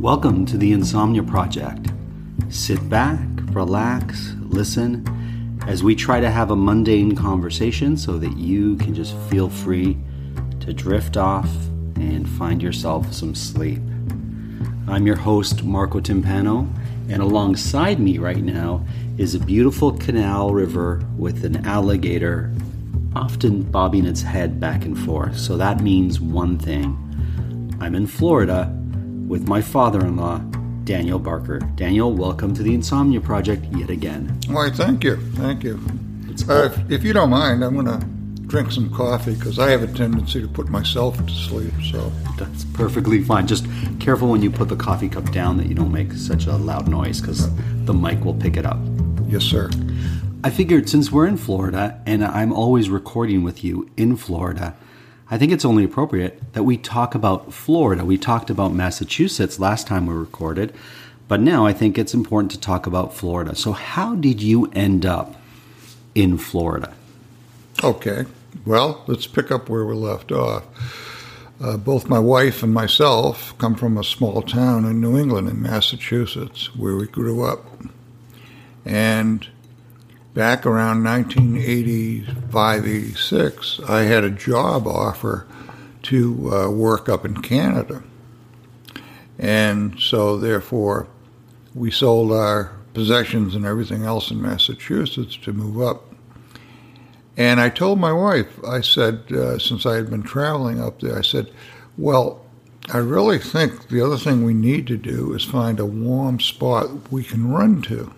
Welcome to the Insomnia Project. Sit back, relax, listen as we try to have a mundane conversation so that you can just feel free to drift off and find yourself some sleep. I'm your host, Marco Timpano, and alongside me right now is a beautiful canal river with an alligator often bobbing its head back and forth. So that means one thing I'm in Florida with my father in law, Daniel Barker. Daniel, welcome to the Insomnia Project yet again. Why, thank you. Thank you. Uh, if, if, you don't mind, I'm going to drink some coffee because I have a tendency to put myself to sleep. So that's perfectly fine. Just careful when you put the coffee cup down that you don't make such a loud noise because the mic will pick it up. Yes, sir. I figured since we're in Florida and I'm always recording with you in Florida, I think it's only appropriate that we talk about Florida. We talked about Massachusetts last time we recorded, but now I think it's important to talk about Florida. So, how did you end up in Florida? Okay, well, let's pick up where we left off. Uh, both my wife and myself come from a small town in New England, in Massachusetts, where we grew up. And back around 1985 86, I had a job offer to uh, work up in Canada. And so, therefore, we sold our possessions and everything else in Massachusetts to move up. And I told my wife, I said, uh, since I had been traveling up there, I said, well, I really think the other thing we need to do is find a warm spot we can run to.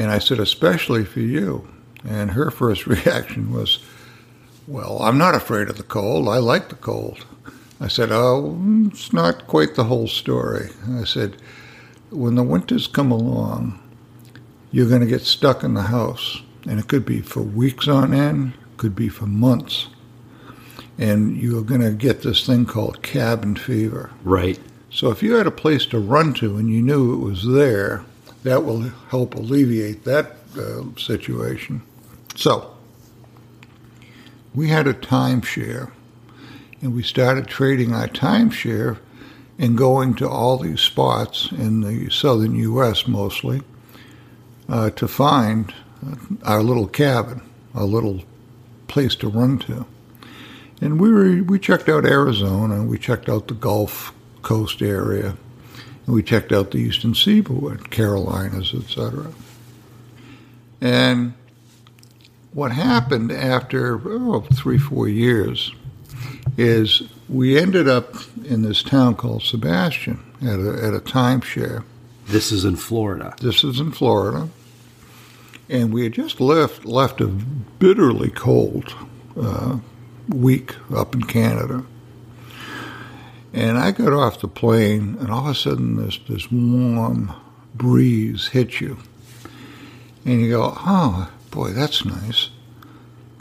And I said, especially for you. And her first reaction was, well, I'm not afraid of the cold. I like the cold. I said, oh, it's not quite the whole story. I said, when the winters come along, you're going to get stuck in the house. And it could be for weeks on end, could be for months. And you're going to get this thing called cabin fever. Right. So if you had a place to run to and you knew it was there, that will help alleviate that uh, situation. So, we had a timeshare, and we started trading our timeshare and going to all these spots in the southern U.S. mostly uh, to find our little cabin, a little place to run to. And we were, we checked out Arizona, we checked out the Gulf Coast area, and we checked out the eastern seaboard, Carolinas, etc. And what happened after oh, three, four years is we ended up in this town called Sebastian at a, at a timeshare. This is in Florida. This is in Florida. And we had just left, left a bitterly cold uh, week up in Canada. And I got off the plane, and all of a sudden, this, this warm breeze hit you. And you go, oh, boy, that's nice.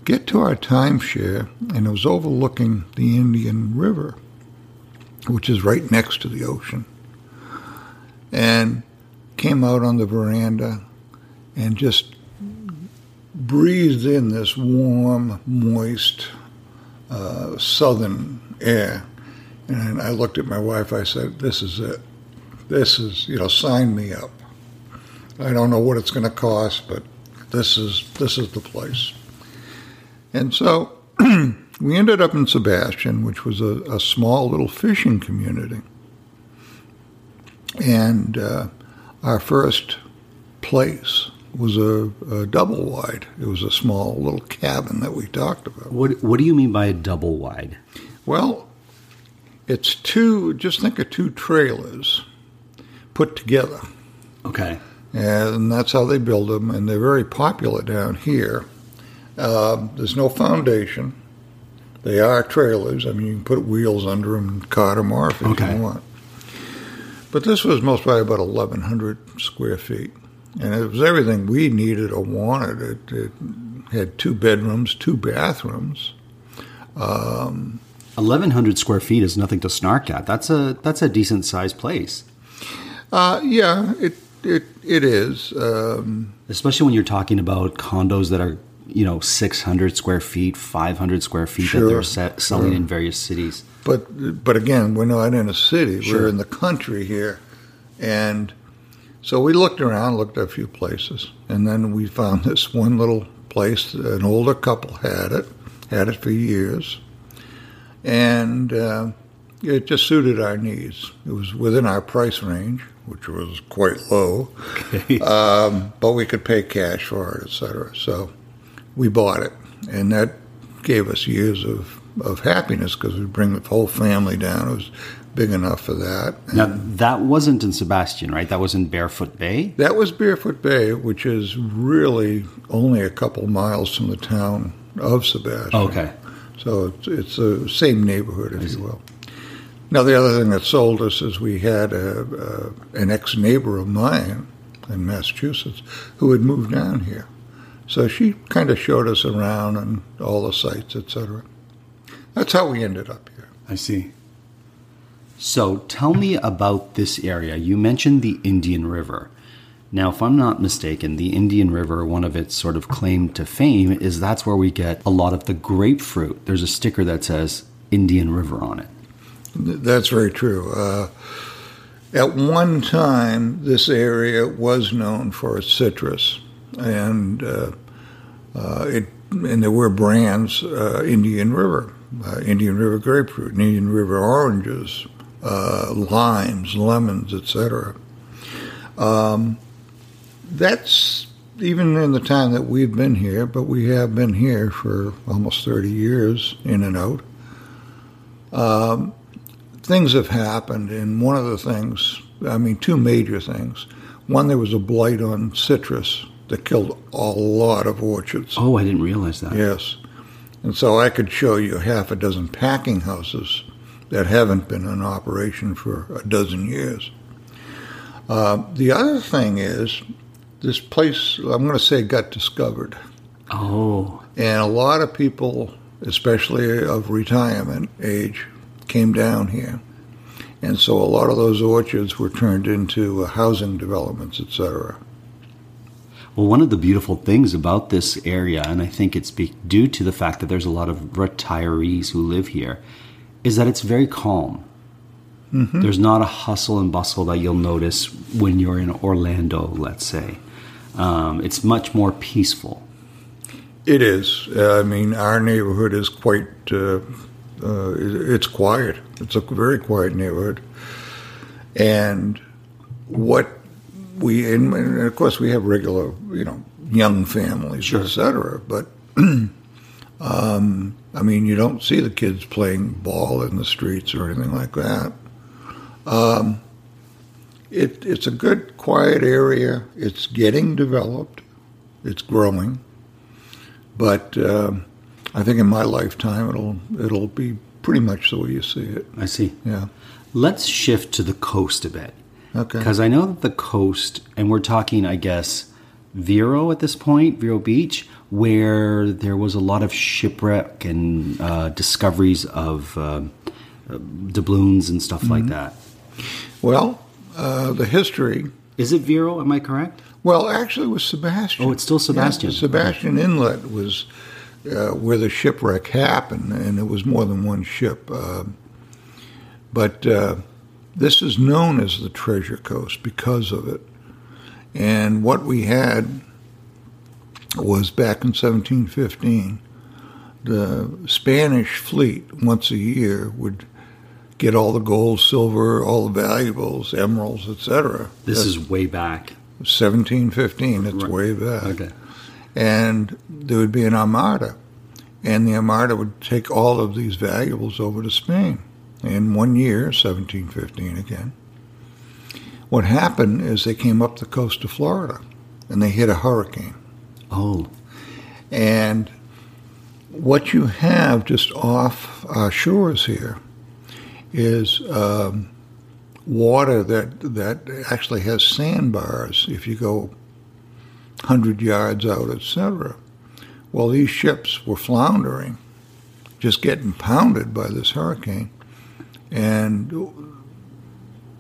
Get to our timeshare, and it was overlooking the Indian River. which is right next to the ocean. And came out on the veranda and just breathed in this warm, moist, uh, southern air. And I looked at my wife, I said, This is it. This is, you know, sign me up. I don't know what it's going to cost, but this is this is the place. And so we ended up in Sebastian, which was a, a small little fishing community. And uh, our first place was a, a, double wide. It was a small little cabin that we talked about. What What do you mean by a double wide? Well, it's two. Just think of two trailers put together. Okay. And that's how they build them, and they're very popular down here. Uh, there's no foundation. They are trailers. I mean, you can put wheels under them and cart them off if okay. you want. But this was most probably about 1,100 square feet. And it was everything we needed or wanted. It, it had two bedrooms, two bathrooms. Um, 1,100 square feet is nothing to snark at. That's a that's a decent sized place. Uh, yeah, it it it is. Um, Especially when you're talking about condos that are you know 600 square feet, 500 square feet sure, that they're set, selling sure. in various cities. But but again, we're not in a city. Sure. We're in the country here, and so we looked around, looked at a few places, and then we found this one little place. An older couple had it, had it for years, and uh, it just suited our needs. It was within our price range, which was quite low, okay. um, but we could pay cash for it, etc. So we bought it, and that gave us years of of happiness because we bring the whole family down. It was big enough for that. Now that wasn't in Sebastian, right? That was in Barefoot Bay. That was Barefoot Bay, which is really only a couple miles from the town of Sebastian. Okay. So it's, it's the same neighborhood, if you will. Now the other thing that sold us is we had a, a, an ex neighbor of mine in Massachusetts who had moved down here. So she kind of showed us around and all the sites, etc. That's how we ended up here. I see. So tell me about this area. You mentioned the Indian River. Now, if I'm not mistaken, the Indian River, one of its sort of claim to fame is that's where we get a lot of the grapefruit. There's a sticker that says Indian River on it. That's very true. Uh, at one time, this area was known for its citrus, and uh, uh, it and there were brands, uh, Indian River, uh, Indian River grapefruit, Indian River oranges, uh, limes, lemons, etc. Um, that's even in the time that we've been here, but we have been here for almost 30 years, in and out. Um, things have happened, and one of the things, I mean, two major things. One, there was a blight on citrus that killed a lot of orchards. Oh, I didn't realize that. Yes. And so I could show you half a dozen packing houses that haven't been in operation for a dozen years. Uh, the other thing is, this place, I'm going to say, got discovered. Oh. And a lot of people, especially of retirement age, came down here. And so a lot of those orchards were turned into uh, housing developments, etc. Well, one of the beautiful things about this area, and I think it's be- due to the fact that there's a lot of retirees who live here, is that it's very calm. Mm-hmm. There's not a hustle and bustle that you'll notice when you're in Orlando, let's say. Um, it's much more peaceful. It is. I mean, our neighborhood is quite. Uh, uh, it's quiet. It's a very quiet neighborhood, and what we and, and of course we have regular, you know, young families, Sure. etc. But um, I mean, you don't see the kids playing ball in the streets or anything like that. Um, it, it's a good, quiet area. It's getting developed. It's growing, but um, I think in my lifetime it'll it'll be pretty much the way you see it. I see. Yeah. Let's shift to the coast a bit. Okay. Because I know that the coast, and we're talking, I guess, Vero at this point, Vero Beach, where there was a lot of shipwreck and uh, discoveries of uh, uh, doubloons and stuff like that. Well, uh, the history. Is it Vero? Am I correct? Well, actually, it was Sebastian. Oh, it's still Sebastian. Yeah, Sebastian Inlet was uh, where the shipwreck happened, and it was more than one ship. Uh, but uh, this is known as the Treasure Coast because of it. And what we had was back in 1715, the Spanish fleet once a year would get all the gold, silver, all the valuables, emeralds, etc. This is way back. 1715. It's Right. way back. Okay. And there would be an armada, and the armada would take all of these valuables over to Spain. In one year, 1715 again. What happened is they came up the coast of Florida, and they hit a hurricane. Oh, And what you have just off our shores here is um, water that that actually has sandbars. If you go hundred yards out, etc. Well, these ships were floundering, just getting pounded by this hurricane, and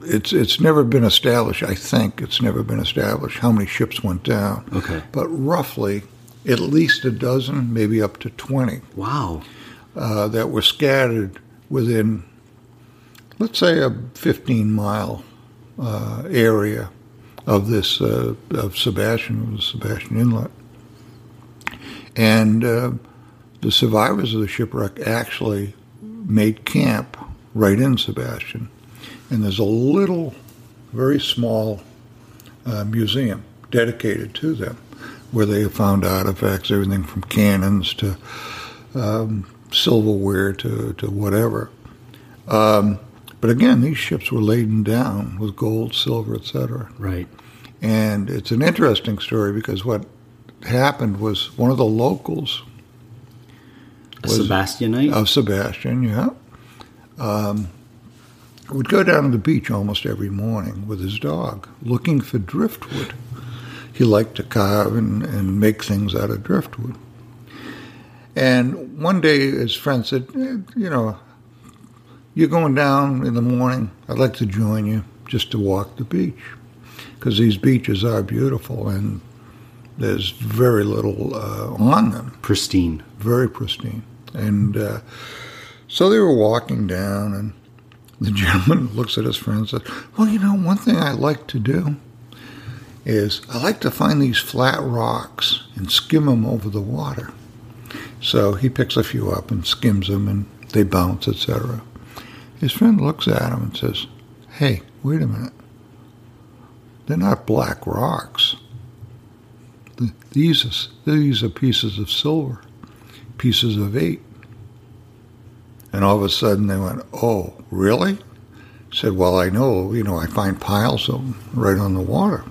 it's it's never been established. I think it's never been established how many ships went down okay. but roughly at least a dozen, maybe up to 20, Wow. uh, that were scattered within, let's say, a 15 mile uh, area of this, uh, of Sebastian, of Sebastian Inlet. And uh, the survivors of the shipwreck actually made camp right in Sebastian. And there's a little, very small uh, museum dedicated to them where they have found artifacts, everything from cannons to um, silverware to, to whatever. Um, but again, these ships were laden down with gold, silver, etc. Right. And it's an interesting story because what happened was one of the locals A Sebastianite? of Sebastian, yeah, um, would go down to the beach almost every morning with his dog looking for driftwood. He liked to carve and, and make things out of driftwood. And one day his friend said, "Eh, You know, you're going down in the morning. I'd like to join you just to walk the beach because these beaches are beautiful and there's very little uh, on them Pristine. very pristine. And uh, so they were walking down, and the gentleman looks at his friend and says, Well, you know, one thing I like to do is I like to find these flat rocks and skim them over the water. So he picks a few up and skims them, and they bounce, etc. His friend looks at him and says, Hey, wait a minute. They're not black rocks. These are, pieces of silver pieces of eight. And all of a sudden they went, Oh, really? Said, Well, I know, you know, I find piles of them right on the water.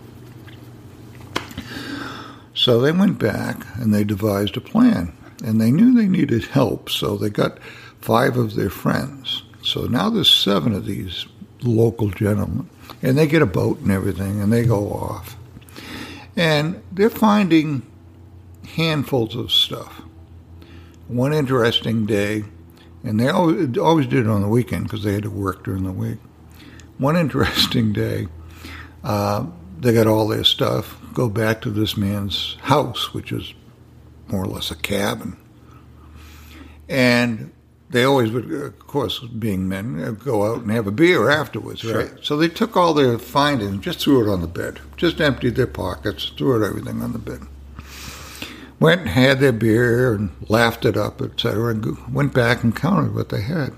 So they went back and they devised a plan. And they knew they needed help, so they got five of their friends. So now there's seven of these local gentlemen. And they get a boat and everything, and they go off. And they're finding handfuls of stuff one interesting day, and they always, always did it on the weekend because they had to work during the week. One interesting day, uh, they got all their stuff, go back to this man's house, which is more or less a cabin. And they always would, of course, being men, uh, go out and have a beer afterwards, right? So they took all their findings and just threw it on the bed, just emptied their pockets, threw it everything on the bed went and had their beer and laughed it up, etc., and went back and counted what they had.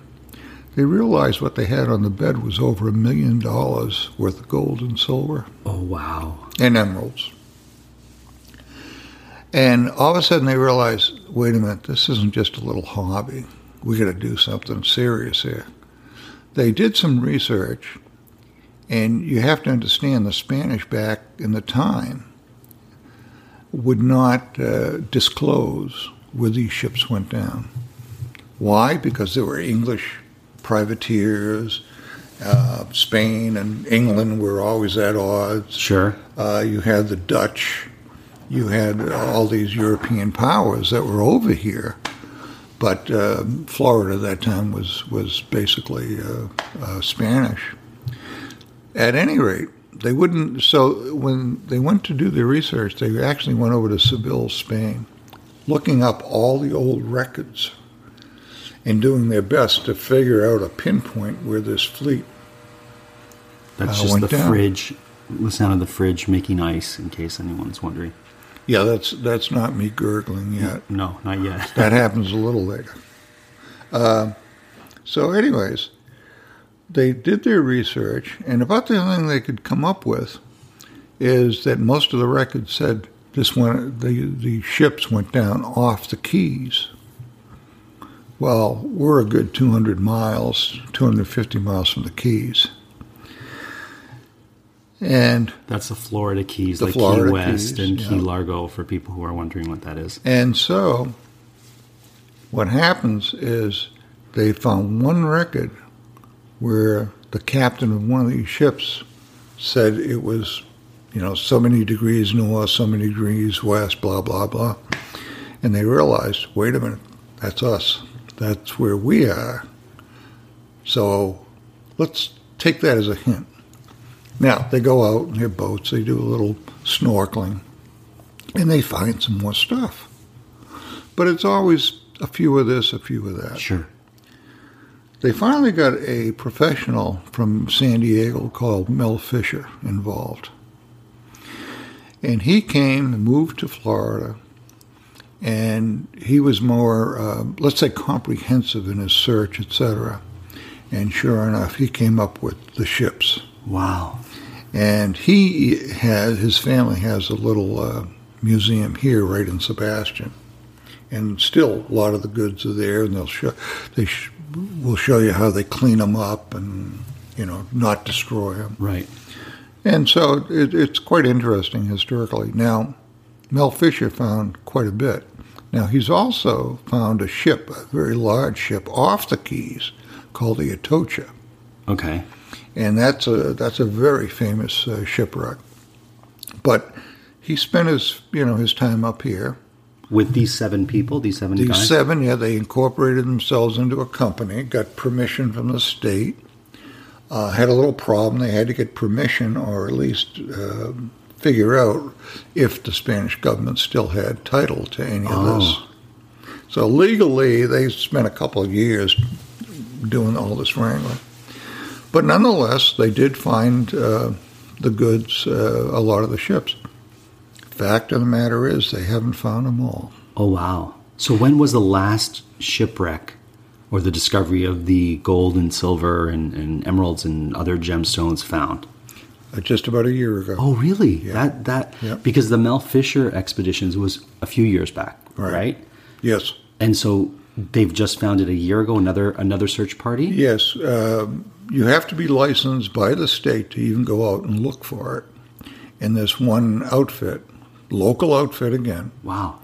They realized what they had on the bed was over a million dollars worth of gold and silver Oh, wow. and emeralds. And all of a sudden they realized, wait a minute, this isn't just a little hobby. We got to do something serious here. They did some research, and you have to understand the Spanish back in the time would not uh, disclose where these ships went down. Why? Because there were English privateers. Uh, Spain and England were always at odds. Sure. Uh, you had the Dutch. You had all these European powers that were over here. But uh, Florida at that time was was basically uh, uh, Spanish. At any rate, they wouldn't. So when they went to do their research, they actually went over to Seville, Spain, looking up all the old records and doing their best to figure out a pinpoint where this fleet That's Uh, just the down. fridge, the sound of the fridge making ice, in case anyone's wondering. Yeah, that's that's not me gurgling yet. No, not yet. That happens a little later. Uh, so, anyways, they did their research, and about the only thing they could come up with is that most of the records said this one the the ships went down off the Keys. Well, we're a good 200 miles, 250 miles from the Keys. And That's the Florida Keys, The like Florida Key West Keys, and Key yeah. Largo, for people who are wondering what that is. And so, what happens is they found one record where the captain of one of these ships said it was, you know, so many degrees north, so many degrees west, blah, blah, blah. And they realized, wait a minute, that's us. That's where we are. So let's take that as a hint. Now, they go out in their boats, they do a little snorkeling, and they find some more stuff. But it's always a few of this, a few of that. Sure. They finally got a professional from San Diego called Mel Fisher involved. And he came and moved to Florida, and he was more, uh, let's say, comprehensive in his search, etc. And sure enough, he came up with the ships. Wow. And he has his family has a little uh, museum here, right in Sebastian, and still a lot of the goods are there, and they'll show they sh- will show you how they clean them up and you know not destroy them. Right. And so it, it's quite interesting historically. Now, Mel Fisher found quite a bit. Now he's also found a ship, a very large ship, off the Keys called the Atocha Okay. And that's a that's a very famous uh, shipwreck. But he spent his you know his time up here. With these seven people, these seven These guys? seven, yeah, they incorporated themselves into a company, got permission from the state. Uh, had a little problem; they had to get permission, or at least uh, figure out if the Spanish government still had title to any of Oh. this. So legally, they spent a couple of years doing all this wrangling. But nonetheless, they did find uh, the goods, uh, a lot of the ships. Fact of the matter is, they haven't found them all. Oh, wow. So when was the last shipwreck or the discovery of the gold and silver and, and emeralds and other gemstones found? Uh, just about a year ago. Oh, really? That that Yeah. because the Mel Fisher expeditions was a few years back, Right. right? Yes, And so they've just found it a year ago. Another another search party. yes. Um, you have to be licensed by the state to even go out and look for it. in this one outfit, local outfit again, Wow.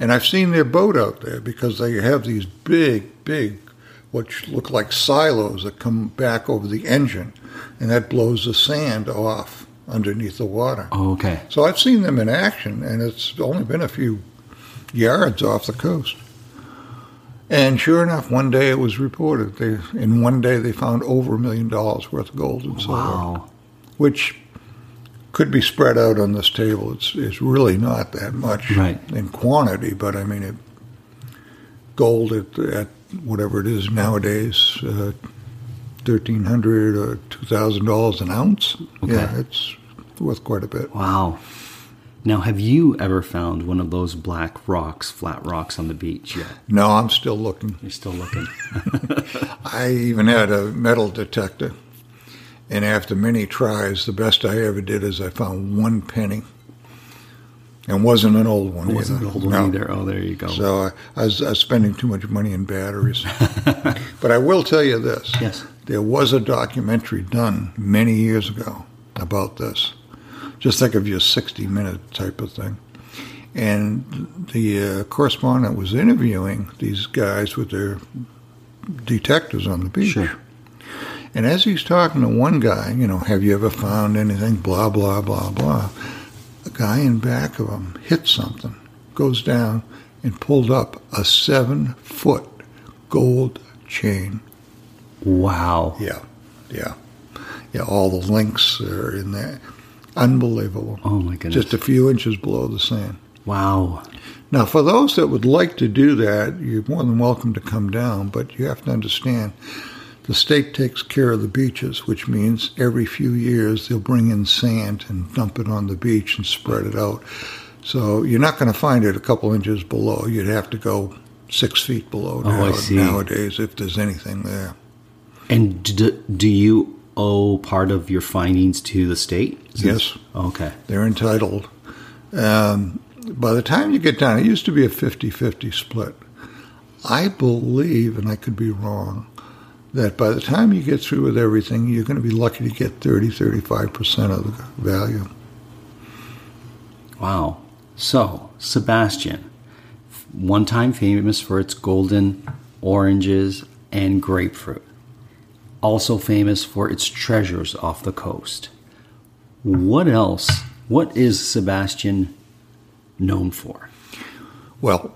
And I've seen their boat out there because they have these big, big, what look like silos that come back over the engine, and that blows the sand off underneath the water. Oh, okay. So I've seen them in action, and it's only been a few yards off the coast. And sure enough, one day it was reported. They, in one day, they found over a million dollars worth of gold and silver Wow. which could be spread out on this table. It's it's really not that much Right. in quantity, but I mean, it, gold at, at whatever it is nowadays, uh, thirteen hundred or two thousand dollars an ounce. Okay. Yeah, it's worth quite a bit. Wow. Now, have you ever found one of those black rocks, flat rocks on the beach yet? No, I'm still looking. You're still looking. I even had a metal detector, and after many tries, the best I ever did is I found one penny, and wasn't an old one. It wasn't either. an old one No. either. Oh, there you go. So I, I, was, I was spending too much money in batteries. but I will tell you this. Yes. There was a documentary done many years ago about this. Just think of your 60 minute type of thing. And the uh, correspondent was interviewing these guys with their detectives on the beach. Sure. And as he's talking to one guy, you know, have you ever found anything? Blah, blah, blah, blah. A guy in back of him hit something, goes down, and pulled up a seven foot gold chain. Wow. Yeah, yeah, yeah. All the links are in there. Unbelievable. Oh my goodness. Just a few inches below the sand. Wow. Now, for those that would like to do that, you're more than welcome to come down, but you have to understand the state takes care of the beaches, which means every few years they'll bring in sand and dump it on the beach and spread it out. So you're not going to find it a couple inches below. You'd have to go six feet below Oh, now- nowadays if there's anything there. And do, do you owe part of your findings to the state? Yes. Okay. They're entitled. Um, by the time you get down, it used to be a 50 50 split. I believe, and I could be wrong, that by the time you get through with everything, you're going to be lucky to get 30 35% of the value. Wow. So, Sebastian, one time famous for its golden oranges and grapefruit, also famous for its treasures off the coast. What else? What is Sebastian known for? Well,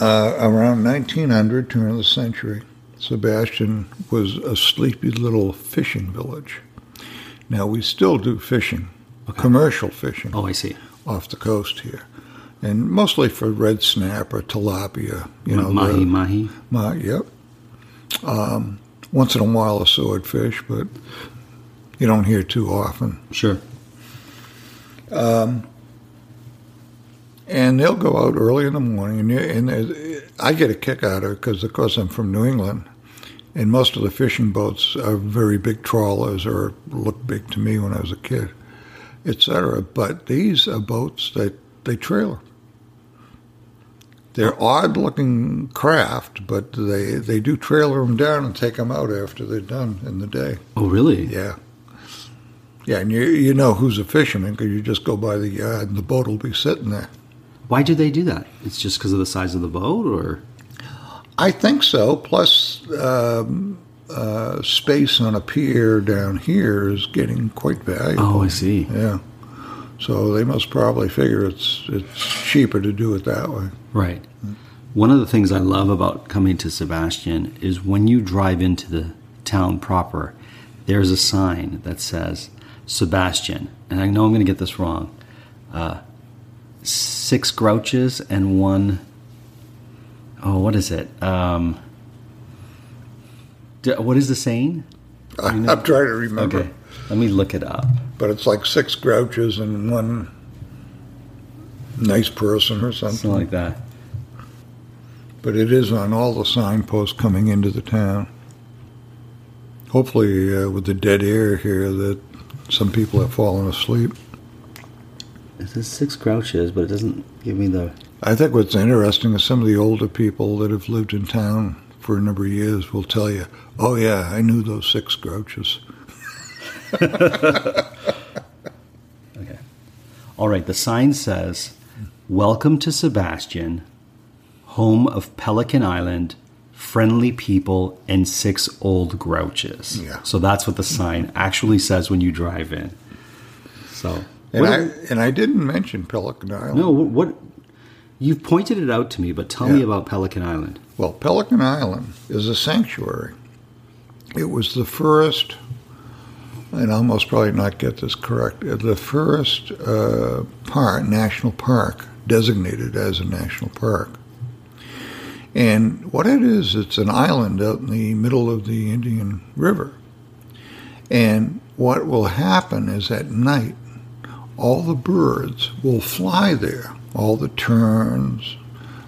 uh, around 1900, turn of the century, Sebastian was a sleepy little fishing village. Now, we still do fishing, commercial fishing. Oh, I see. off the coast here, and mostly for red snap or tilapia. You know, mahi the- mahi. ma- yep. Um, once in a while, a swordfish, but you don't hear too often. Sure. Um, and they'll go out early in the morning, and, and uh, I get a kick out of it because, of course, I'm from New England, and most of the fishing boats are very big trawlers or looked big to me when I was a kid, etc. But these are boats that they trailer. They're odd-looking craft, but they they do trailer them down and take them out after they're done in the day. Oh, really? Yeah. Yeah, and you you know who's a fisherman because you just go by the yard and the boat will be sitting there. Why do they do that? It's just because of the size of the boat, or I think so. Plus, um, uh, space on a pier down here is getting quite valuable. oh, I see. Yeah. So they must probably figure it's it's cheaper to do it that way. Right. One of the things I love about coming to Sebastian is when you drive into the town proper, there's a sign that says Sebastian, and I know I'm going to get this wrong. Uh, six grouches and one oh what is it? Um, d- what is the saying? I, I'm trying to remember, Okay, let me look it up. But it's like six grouches and one nice person or something. Something like that. But it is on all the signposts coming into the town. Hopefully, uh, with the dead air here, that some people have fallen asleep. It says six grouches, but it doesn't give me the. I think what's interesting is some of the older people that have lived in town for a number of years will tell you, "Oh yeah, I knew those six grouches." Okay. All right. The sign says, "Welcome to Sebastian, home of Pelican Island, friendly people, and six old grouches." Yeah. So that's what the sign actually says when you drive in. So. And I and I didn't mention Pelican Island. no. What, what? You've pointed it out to me, but tell me about Pelican Island. Well, Pelican Island is a sanctuary. It was the first, and I'll most probably not get this correct, the first uh, park, national park designated as a national park. And what it is, it's an island out in the middle of the Indian River. And what will happen is at night, all the birds will fly there, all the terns,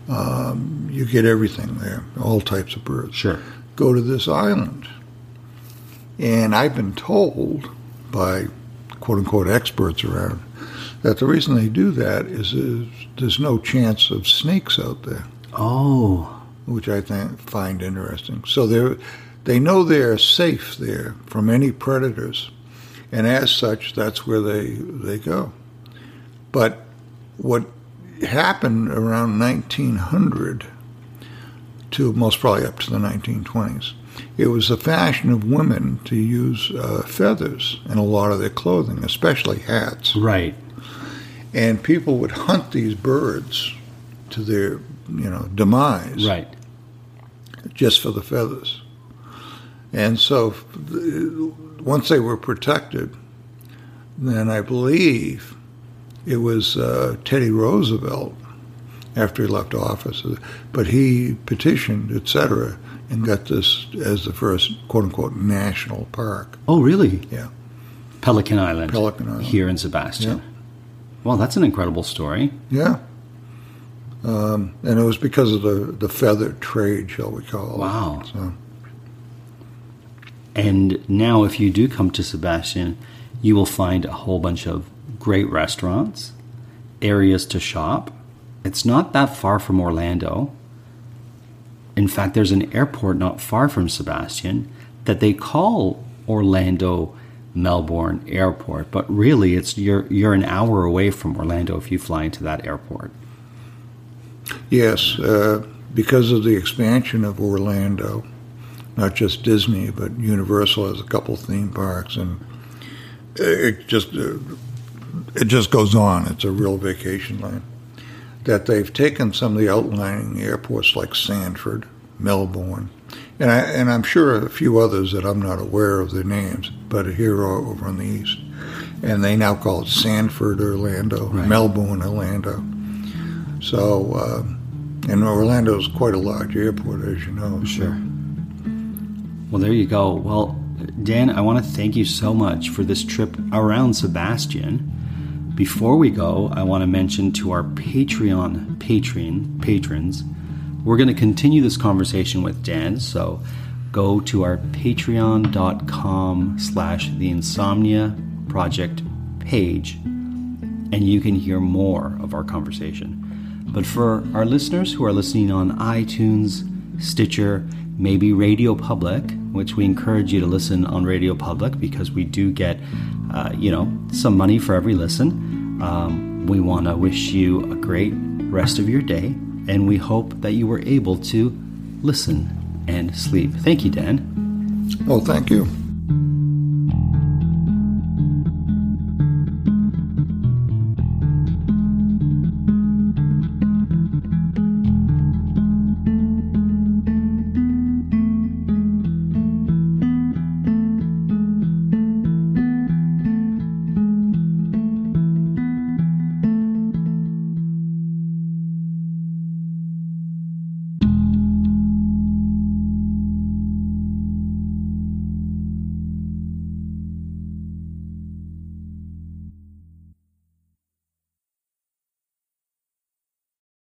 um, you get everything there, all types of birds. Sure. Go to this island. And I've been told by quote unquote experts around that the reason they do that is, is there's no chance of snakes out there, Oh. which I think, find interesting. So they they know they're safe there from any predators, and as such, that's where they they go. But what happened around 1900 to most probably up to the 1920s. It was the fashion of women to use uh, feathers in a lot of their clothing, especially hats. Right. And people would hunt these birds to their, you know, demise. Right. just for the feathers. And so once they were protected, then I believe it was uh, Teddy Roosevelt after he left office, but he petitioned, etc., and got this as the first quote unquote national park. Oh, really? Yeah. Pelican Island. Pelican Island. Here in Sebastian. Yeah. Well, that's an incredible story. Yeah. Um, and it was because of the, the feather trade, shall we call it. Wow. So, And now, if you do come to Sebastian, you will find a whole bunch of great restaurants, areas to shop. It's not that far from Orlando. In fact, there's an airport not far from Sebastian that they call Orlando Melbourne Airport, but really it's you're you're an hour away from Orlando if you fly into that airport. yes, uh, because of the expansion of Orlando, not just Disney, but Universal has a couple theme parks, and it just uh, it just goes on. It's a real vacation land. That they've taken some of the outlying airports like Sanford, Melbourne, and I and I'm sure a few others that I'm not aware of their names, but here are over on the east, and they now call it Sanford Orlando, Right. Melbourne Orlando. So, uh, and Orlando is quite a large airport, as you know. so- Well, there you go. Well, Dan, I want to thank you so much for this trip around Sebastian. Before we go, I want to mention to our Patreon patron patrons, we're going to continue this conversation with Dan. So go to our patreon.com slash the insomnia project page and you can hear more of our conversation. But for our listeners who are listening on iTunes, Stitcher, maybe Radio Public, which we encourage you to listen on Radio Public because we do get, uh, you know, some money for every listen. Um, we want to wish you a great rest of your day, and we hope that you were able to listen and sleep. Thank you, Dan. Oh, thank you.